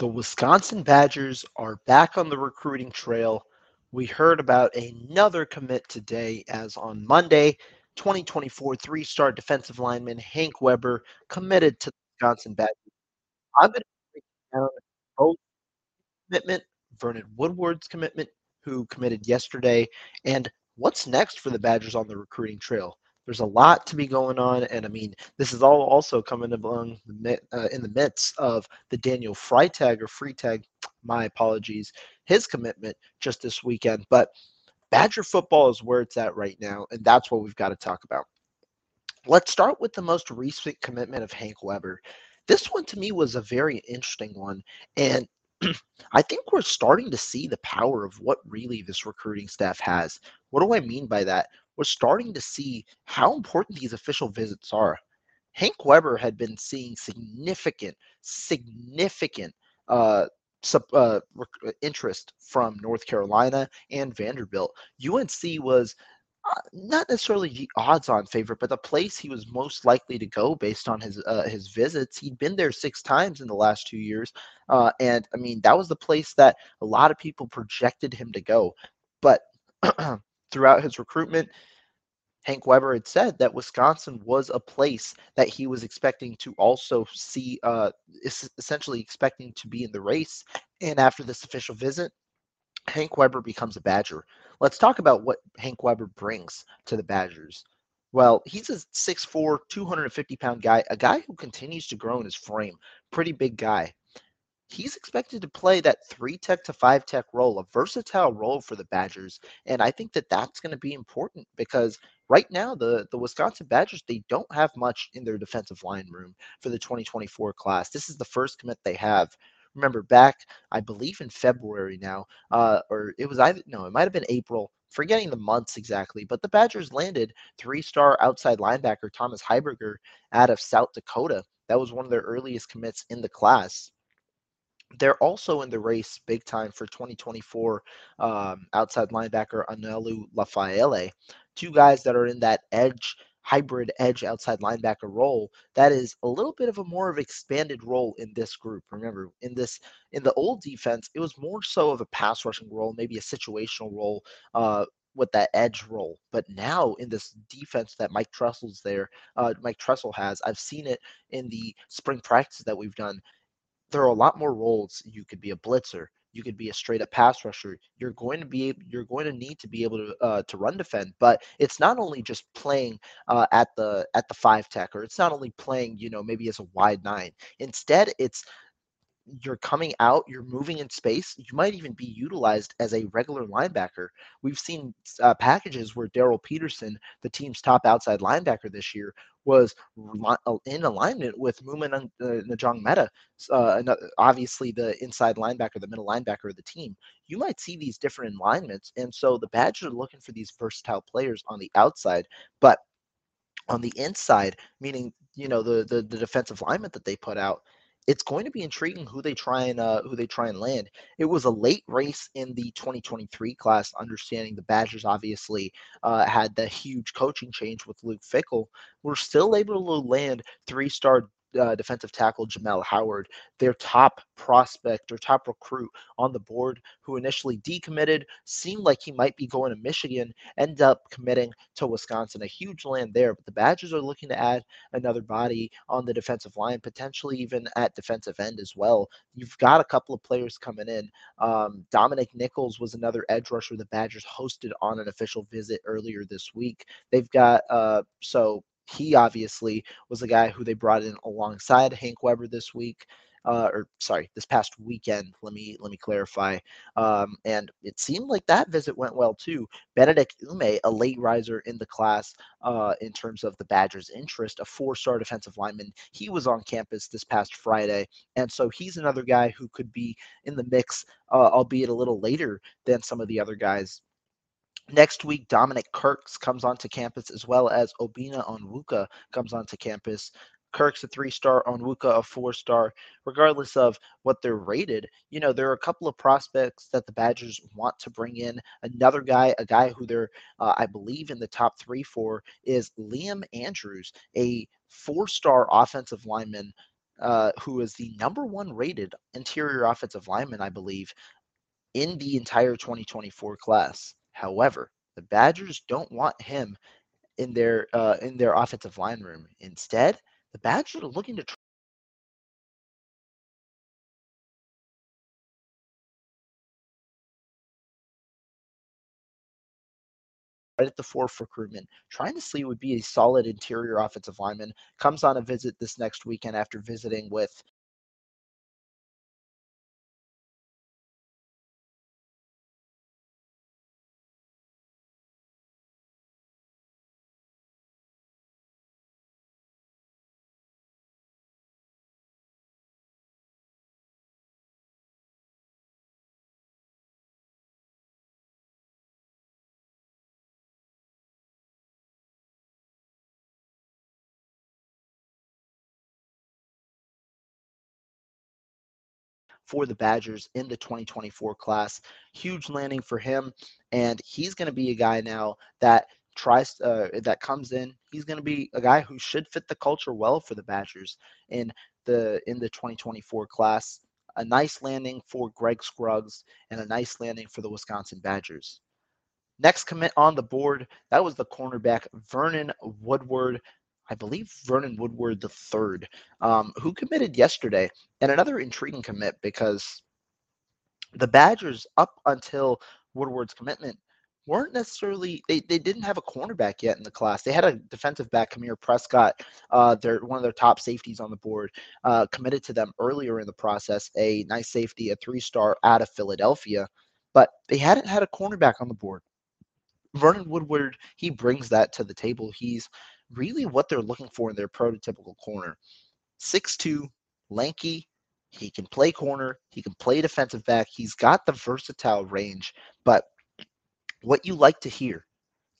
The Wisconsin Badgers are back on the recruiting trail. We heard about another commit today, as on Monday, 2024 three star defensive lineman Hank Weber committed to the Wisconsin Badgers. I'm going to break down both commitment, Vernon Woodward's commitment, who committed yesterday, and what's next for the Badgers on the recruiting trail. There's a lot to be going on, and I mean, this is all also coming along uh, in the midst of the Daniel Freitag or Freitag, my apologies, his commitment just this weekend. But Badger football is where it's at right now, and that's what we've got to talk about. Let's start with the most recent commitment of Hank Weber. This one to me was a very interesting one, and I think we're starting to see the power of what really this recruiting staff has. What do I mean by that? We're starting to see how important these official visits are. Hank Weber had been seeing significant, significant uh, sub, uh, interest from North Carolina and Vanderbilt. UNC was uh, not necessarily the odds-on favorite, but the place he was most likely to go based on his uh, his visits. He'd been there six times in the last two years, uh, and I mean that was the place that a lot of people projected him to go. But throughout his recruitment, Hank Weber had said that Wisconsin was a place that he was expecting to also see, uh, essentially expecting to be in the race. And after this official visit, Hank Weber becomes a Badger. Let's talk about what Hank Weber brings to the Badgers. Well, he's a 6'4, 250 pound guy, a guy who continues to grow in his frame. Pretty big guy he's expected to play that three tech to five tech role, a versatile role for the Badgers. And I think that that's going to be important because right now the the Wisconsin Badgers they don't have much in their defensive line room for the 2024 class. This is the first commit they have. Remember back, I believe in February now, uh, or it was either no, it might have been April. Forgetting the months exactly, but the Badgers landed three-star outside linebacker Thomas Heiberger out of South Dakota. That was one of their earliest commits in the class they're also in the race big time for 2024 um, outside linebacker Anelu Lafaele. Two guys that are in that edge hybrid edge outside linebacker role that is a little bit of a more of expanded role in this group remember in this in the old defense it was more so of a pass rushing role maybe a situational role uh, with that edge role. But now in this defense that Mike Tressel's there, uh, Mike Tressel has, I've seen it in the spring practices that we've done there are a lot more roles. You could be a blitzer. You could be a straight up pass rusher. You're going to be you're going to need to be able to uh, to run defend. But it's not only just playing uh, at the at the five tech, or it's not only playing you know maybe as a wide nine. Instead, it's you're coming out, you're moving in space. You might even be utilized as a regular linebacker. We've seen uh, packages where Darryl Peterson, the team's top outside linebacker this year, was uh, in alignment with Mumin uh, Njongmeta, uh, obviously the inside linebacker, the middle linebacker of the team. You might see these different alignments. And so the Badgers are looking for these versatile players on the outside. But on the inside, meaning, you know, the, the, the defensive alignment that they put out, it's going to be intriguing who they try and uh, who they try and land. It was a late race in the 2023 class. Understanding the Badgers obviously uh, had the huge coaching change with Luke Fickell, we're still able to land three-star uh, defensive tackle Jamel Howard, their top prospect or top recruit on the board, who initially decommitted, seemed like he might be going to Michigan, end up committing to Wisconsin. A huge land there, but the Badgers are looking to add another body on the defensive line, potentially even at defensive end as well. You've got a couple of players coming in. Um, Dominic Nichols was another edge rusher the Badgers hosted on an official visit earlier this week. They've got uh, so he obviously was the guy who they brought in alongside Hank Weber this week. Uh, or sorry, this past weekend. Let me let me clarify. Um, and it seemed like that visit went well too. Benedict Ume, a late riser in the class uh, in terms of the Badgers' interest, a four-star defensive lineman. He was on campus this past Friday, and so he's another guy who could be in the mix, uh, albeit a little later than some of the other guys Next week, Dominic Kirks comes onto campus as well as Obinna Onwuka comes onto campus. Kirk's a three star, Onwuka a four star. Regardless of what they're rated, you know, there are a couple of prospects that the Badgers want to bring in. Another guy, a guy who they're, uh, I believe, in the top three for is Liam Andrews, a four star offensive lineman uh, who is the number one rated interior offensive lineman, I believe, in the entire 2024 class. However, the Badgers don't want him in their uh, in their offensive line room. Instead, the Badgers are looking to. right at the fourth recruitment, trying to see would be a solid interior offensive lineman. Comes on a visit this next weekend after visiting with for the Badgers in the 2024 class. Huge landing for him, and he's going to be a guy now that tries uh, that comes in. He's going to be a guy who should fit the culture well for the Badgers in the in the 2024 class. A nice landing for Greg Scruggs and a nice landing for the Wisconsin Badgers. Next commit on the board, that was the cornerback Vernon Woodward. I believe Vernon Woodward III, um, who committed yesterday, and another intriguing commit because the Badgers, up until Woodward's commitment, weren't necessarily they, they didn't have a cornerback yet in the class. They had a defensive back, Kamir Prescott, uh, their one of their top safeties on the board, uh, committed to them earlier in the process. A nice safety, a three star out of Philadelphia, but they hadn't had a cornerback on the board. Vernon Woodward, he brings that to the table. He's really what they're looking for in their prototypical corner. Six-two, lanky, he can play corner, he can play defensive back, he's got the versatile range, but what you like to hear,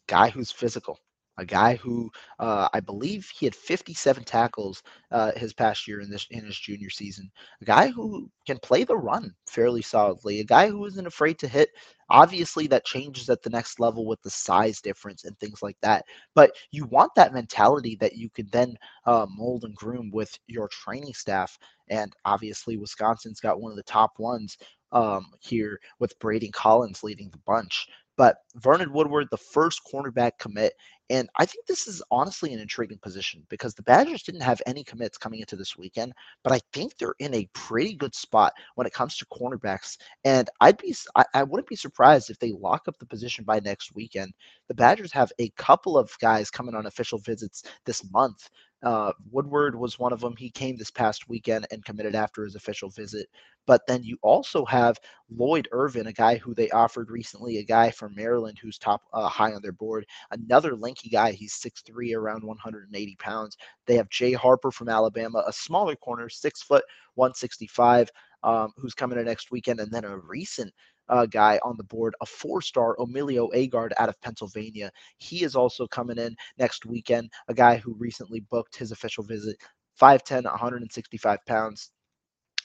guy who's physical, a guy who uh, I believe he had 57 tackles uh, his past year in this in his junior season. A guy who can play the run fairly solidly. A guy who isn't afraid to hit. Obviously, that changes at the next level with the size difference and things like that. But you want that mentality that you can then uh, mold and groom with your training staff. And obviously, Wisconsin's got one of the top ones um, here with Brady Collins leading the bunch. But Vernon Woodward, the first cornerback commit, and I think this is honestly an intriguing position because the Badgers didn't have any commits coming into this weekend, but I think they're in a pretty good spot when it comes to cornerbacks. And I'd be I, I wouldn't be surprised if they lock up the position by next weekend. The Badgers have a couple of guys coming on official visits this month uh, Woodward was one of them. He came this past weekend and committed after his official visit. But then you also have Lloyd Irvin, a guy who they offered recently, a guy from Maryland who's top uh, high on their board. Another lanky guy. He's 6'3", around 180 pounds. They have Jay Harper from Alabama, a smaller corner, six foot, 165, um, who's coming in next weekend. And then a recent uh, guy on the board, a four star Emilio Agard out of Pennsylvania. He is also coming in next weekend, a guy who recently booked his official visit, 5'10, 165 pounds.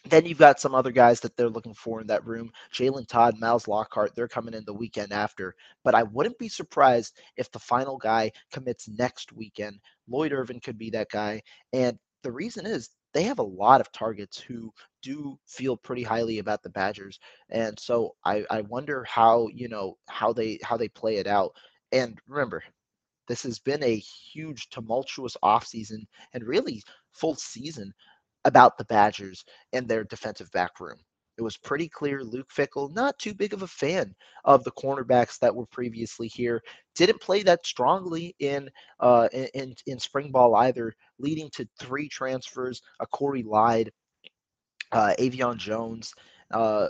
Then you've got some other guys that they're looking for in that room. Jalen Todd, Miles Lockhart, they're coming in the weekend after. But I wouldn't be surprised if the final guy commits next weekend. Lloyd Irvin could be that guy. And the reason is they have a lot of targets who do feel pretty highly about the Badgers. And so I, I wonder how, you know, how they how they play it out. And remember, this has been a huge tumultuous offseason and really full season about the Badgers and their defensive back room. It was pretty clear Luke Fickell, not too big of a fan of the cornerbacks that were previously here. Didn't play that strongly in uh, in in spring ball either, leading to three transfers: a Corey Lyde, uh, Avion Jones, uh,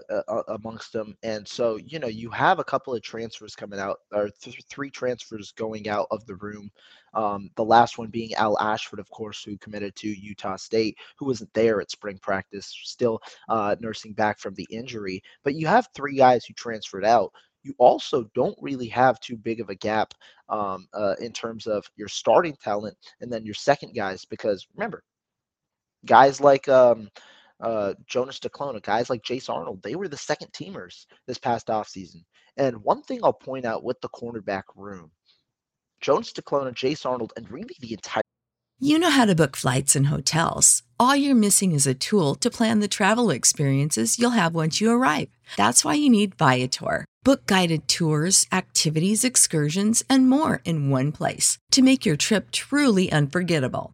amongst them. And so, you know, you have a couple of transfers coming out, or th- three transfers going out of the room. Um, the last one being Al Ashford, of course, who committed to Utah State, who wasn't there at spring practice, still uh, nursing back from the injury. But you have three guys who transferred out. You also don't really have too big of a gap um, uh, in terms of your starting talent and then your second guys, because remember, guys like um, uh, Jonas Duclona, guys like Jace Arnold, they were the second teamers this past offseason. And one thing I'll point out with the cornerback room, Jonas Duclona, Jace Arnold, and really the entire you know how to book flights and hotels. All you're missing is a tool to plan the travel experiences you'll have once you arrive. That's why you need Viator. Book guided tours, activities, excursions, and more in one place to make your trip truly unforgettable.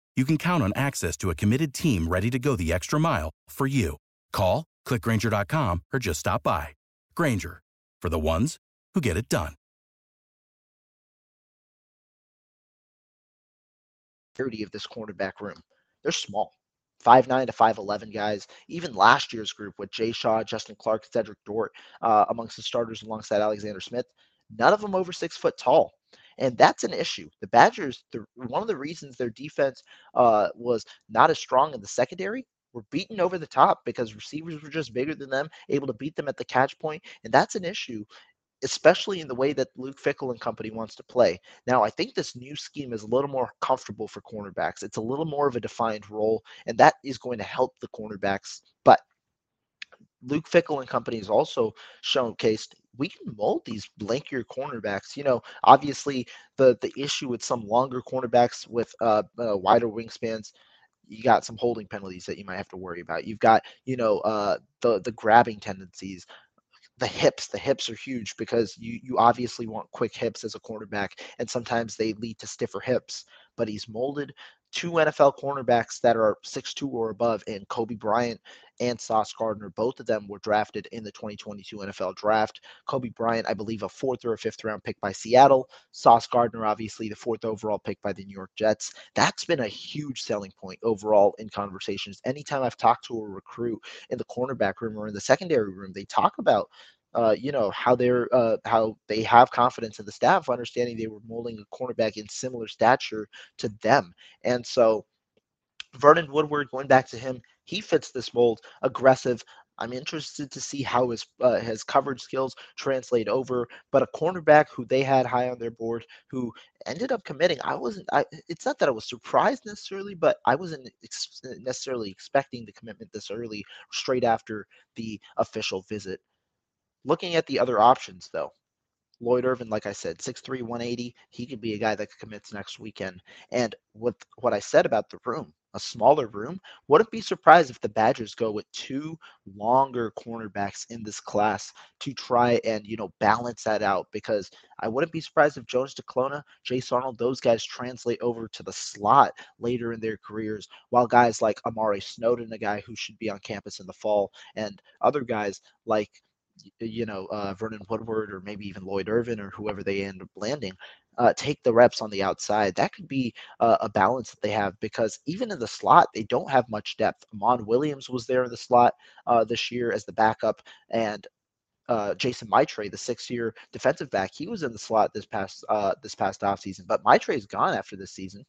you can count on access to a committed team ready to go the extra mile for you. Call, clickgrainger.com, or just stop by. Grainger, for the ones who get it done. of this cornerback room. They're small. 5'9 to 5'11 guys. Even last year's group with Jay Shaw, Justin Clark, Cedrick Dort uh, amongst the starters alongside Alexander Smith, none of them over six foot tall and that's an issue. The Badgers, the, one of the reasons their defense uh, was not as strong in the secondary were beaten over the top because receivers were just bigger than them, able to beat them at the catch point, and that's an issue. Especially in the way that Luke Fickell and company wants to play. Now, I think this new scheme is a little more comfortable for cornerbacks. It's a little more of a defined role, and that is going to help the cornerbacks. But Luke Fickell and company has also showcased we can mold these blankier cornerbacks. You know, obviously the the issue with some longer cornerbacks with uh, uh, wider wingspans, you got some holding penalties that you might have to worry about. You've got you know uh, the the grabbing tendencies. The hips, the hips are huge because you you obviously want quick hips as a cornerback, and sometimes they lead to stiffer hips. But he's molded two NFL cornerbacks that are six two or above, and Coby Bryant and Sauce Gardner. Both of them were drafted in the 2022 NFL draft. Coby Bryant, I believe, a fourth or a fifth round pick by Seattle. Sauce Gardner, obviously, the fourth overall pick by the New York Jets. That's been a huge selling point overall in conversations. Anytime I've talked to a recruit in the cornerback room or in the secondary room, they talk about uh, you know how they're uh, how they have confidence in the staff, understanding they were molding a cornerback in similar stature to them, and so Vernon Woodward, going back to him, he fits this mold. Aggressive. I'm interested to see how his uh, his coverage skills translate over. But a cornerback who they had high on their board, who ended up committing, I wasn't. I, it's not that I was surprised necessarily, but I wasn't ex- necessarily expecting the commitment this early, straight after the official visit. Looking at the other options, though, Lloyd Irvin, like I said, 6'3, 180. He could be a guy that commits next weekend. And with what I said about the room, a smaller room. Wouldn't be surprised if the Badgers go with two longer cornerbacks in this class to try and, you know, balance that out because I wouldn't be surprised if Jonas Duclona, Jace Arnold, those guys translate over to the slot later in their careers, while guys like Amare Snowden, a guy who should be on campus in the fall, and other guys like you know, uh, Vernon Woodward or maybe even Lloyd Irvin or whoever they end up landing, uh, take the reps on the outside. That could be uh, a balance that they have because even in the slot, they don't have much depth. Amon Williams was there in the slot uh, this year as the backup, and uh, Jason Maitre, the six-year defensive back, he was in the slot this past uh, this past offseason. But Maitre is gone after this season.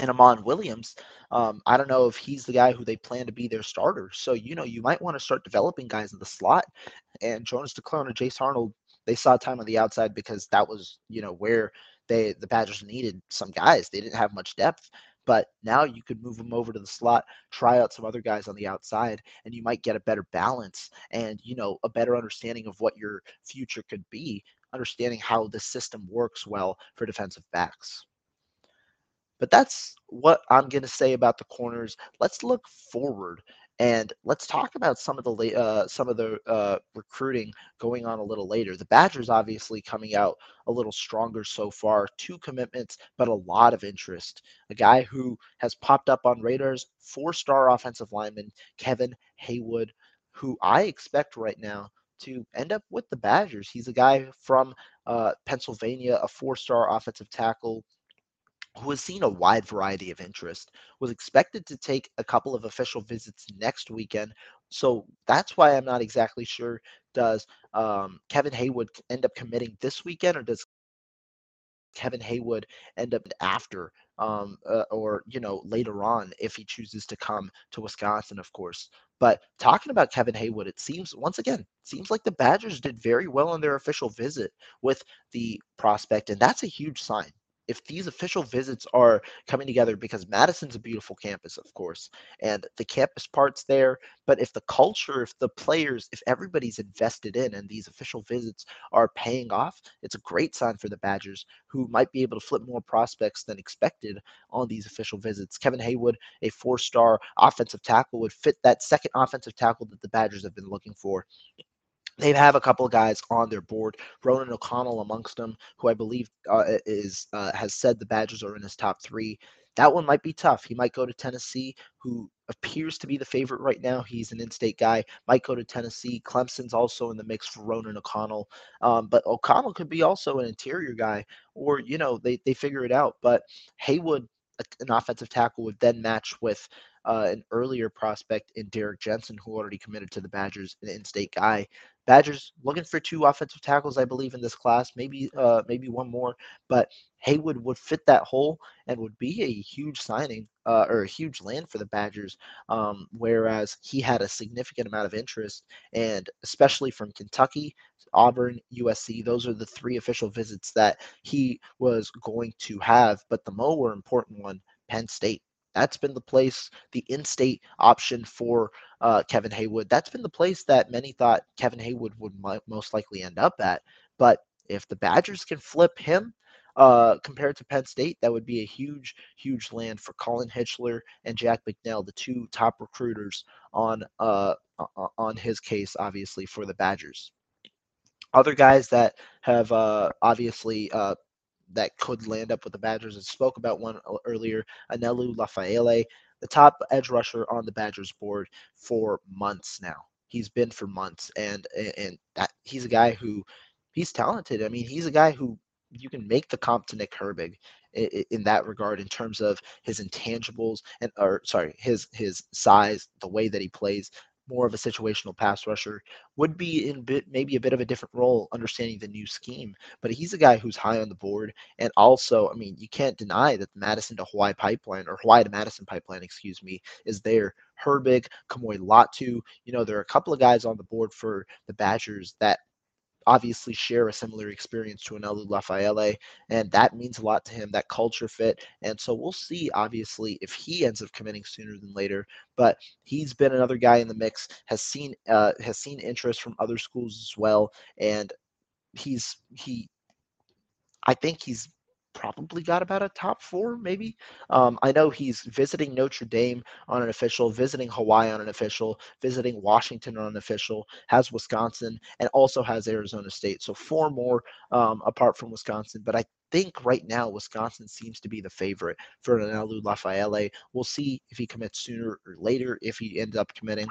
And Amon Williams, um, I don't know if he's the guy who they plan to be their starter. So, you know, you might want to start developing guys in the slot. And Jonas Duclona and Jace Arnold they saw time on the outside because that was, you know, where they the Badgers needed some guys. They didn't have much depth. But now you could move them over to the slot, try out some other guys on the outside, and you might get a better balance and you know a better understanding of what your future could be, understanding how the system works well for defensive backs. But that's what I'm going to say about the corners. Let's look forward and let's talk about some of the uh, some of the uh, recruiting going on a little later. The Badgers obviously coming out a little stronger so far. Two commitments, but a lot of interest. A guy who has popped up on radars, four-star offensive lineman Kevin Haywood, who I expect right now to end up with the Badgers. He's a guy from uh, Pennsylvania, a four-star offensive tackle who has seen a wide variety of interest, was expected to take a couple of official visits next weekend. So that's why I'm not exactly sure. Does um, Kevin Haywood end up committing this weekend, or does Kevin Haywood end up after, um, uh, or you know later on if he chooses to come to Wisconsin, of course. But talking about Kevin Haywood, it seems once again seems like the Badgers did very well on their official visit with the prospect, and that's a huge sign if these official visits are coming together because Madison's a beautiful campus, of course, and the campus part's there, but if the culture, if the players, if everybody's invested in and these official visits are paying off, it's a great sign for the Badgers who might be able to flip more prospects than expected on these official visits. Kevin Haywood, a four star offensive tackle, would fit that second offensive tackle that the Badgers have been looking for they have a couple of guys on their board. Ronan O'Connell amongst them, who I believe uh, is uh, has said the Badgers are in his top three. That one might be tough. He might go to Tennessee, who appears to be the favorite right now. He's an in-state guy. Might go to Tennessee. Clemson's also in the mix for Ronan O'Connell, um, but O'Connell could be also an interior guy, or you know they they figure it out. But Haywood, an offensive tackle, would then match with uh, an earlier prospect in Derek Jensen, who already committed to the Badgers, an in-state guy. Badgers looking for two offensive tackles, I believe, in this class. Maybe, uh, maybe one more, but Haywood would fit that hole and would be a huge signing uh, or a huge land for the Badgers. Um, whereas he had a significant amount of interest, and especially from Kentucky, Auburn, USC. Those are the three official visits that he was going to have. But the more important one, Penn State. That's been the place, the in-state option for uh, Kevin Haywood. That's been the place that many thought Kevin Haywood would most likely end up at. But if the Badgers can flip him uh, compared to Penn State, that would be a huge, huge land for Colin Hitschler and Jack McNeil, the two top recruiters on uh, on his case, obviously for the Badgers. Other guys that have uh, obviously uh, that could land up with the Badgers. I spoke about one earlier, Anelu Lafaele, the top edge rusher on the Badgers board for months now. He's been for months, and and that he's a guy who he's talented. I mean, he's a guy who you can make the comp to Nick Herbig in, that regard in terms of his intangibles and or sorry his his size, the way that he plays, more of a situational pass rusher, would be in bit maybe a bit of a different role, understanding the new scheme. But he's a guy who's high on the board, and also, I mean, you can't deny that the Madison to Hawaii pipeline or Hawaii to Madison pipeline, excuse me, is there. Herbig, Kamoi Latu, you know, there are a couple of guys on the board for the Badgers that obviously share a similar experience to Anelu Lafaele, and that means a lot to him, that culture fit. And so we'll see, obviously, if he ends up committing sooner than later. But he's been another guy in the mix, has seen uh, has seen interest from other schools as well, and he's he. I think he's probably got about a top four, maybe. Um, I know he's visiting Notre Dame on an official, visiting Hawaii on an official, visiting Washington on an official, has Wisconsin, and also has Arizona State. So four more um, apart from Wisconsin. But I think right now Wisconsin seems to be the favorite for Anelu Lafaele. We'll see if he commits sooner or later, if he ends up committing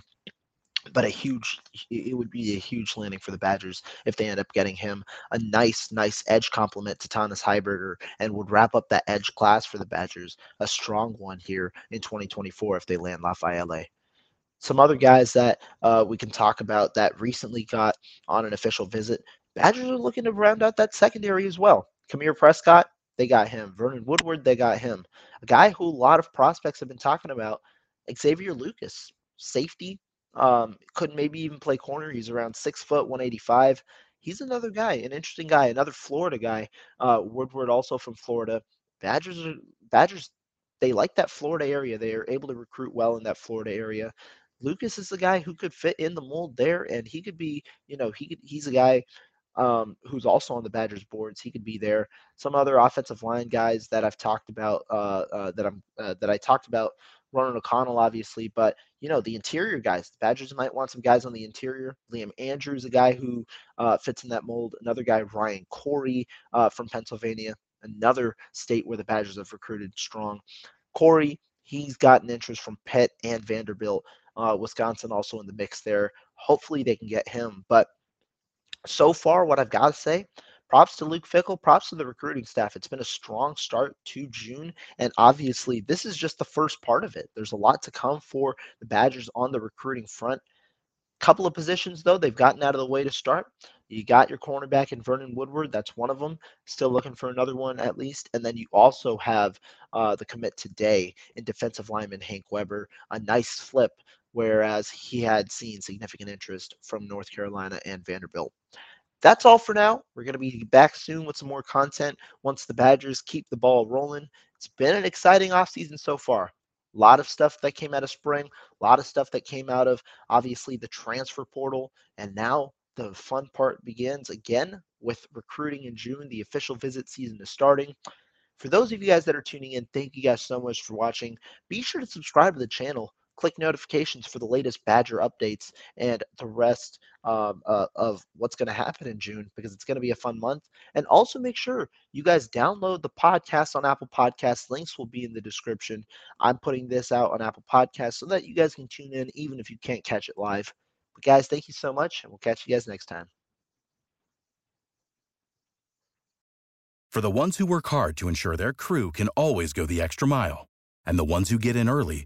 but a huge it would be a huge landing for the Badgers if they end up getting him a nice nice edge complement to Thomas Heiberger and would wrap up that edge class for the Badgers a strong one here in 2024 if they land Lafaele. Some other guys that uh, we can talk about that recently got on an official visit. Badgers are looking to round out that secondary as well. Kamir Prescott, they got him. Vernon Woodward, they got him. A guy who a lot of prospects have been talking about, Xavier Lucas, safety, um, could maybe even play corner. He's around six foot, 185. He's another guy, an interesting guy, another Florida guy. Uh, Woodward also from Florida. Badgers are Badgers. They like that Florida area. They are able to recruit well in that Florida area. Lucas is the guy who could fit in the mold there, and he could be, you know, he could, he's a guy um, who's also on the Badgers boards. He could be there. Some other offensive line guys that I've talked about, uh, uh, that I'm uh, that I talked about Ronan O'Connell, obviously, but you know the interior guys. The Badgers might want some guys on the interior. Liam Andrews, a guy who uh, fits in that mold. Another guy, Ryan Corey uh, from Pennsylvania, another state where the Badgers have recruited strong. Corey, he's gotten interest from Pitt and Vanderbilt. Uh, Wisconsin also in the mix there. Hopefully they can get him. But so far, what I've got to say, props to Luke Fickell, props to the recruiting staff. It's been a strong start to June, and obviously, this is just the first part of it. There's a lot to come for the Badgers on the recruiting front. Couple of positions, though, they've gotten out of the way to start. You got your cornerback in Vernon Woodward. That's one of them. Still looking for another one at least. And then you also have uh, the commit today in defensive lineman Hank Weber. A nice flip, whereas he had seen significant interest from North Carolina and Vanderbilt that's all for now. We're going to be back soon with some more content once the Badgers keep the ball rolling. It's been an exciting offseason so far. A lot of stuff that came out of spring, a lot of stuff that came out of obviously the transfer portal, and now the fun part begins again with recruiting in June. The official visit season is starting. For those of you guys that are tuning in, thank you guys so much for watching. Be sure to subscribe to the channel click notifications for the latest Badger updates and the rest um, uh, of what's going to happen in June because it's going to be a fun month. And also make sure you guys download the podcast on Apple Podcasts. Links will be in the description. I'm putting this out on Apple Podcasts so that you guys can tune in even if you can't catch it live. But guys, thank you so much, and we'll catch you guys next time. For the ones who work hard to ensure their crew can always go the extra mile, and the ones who get in early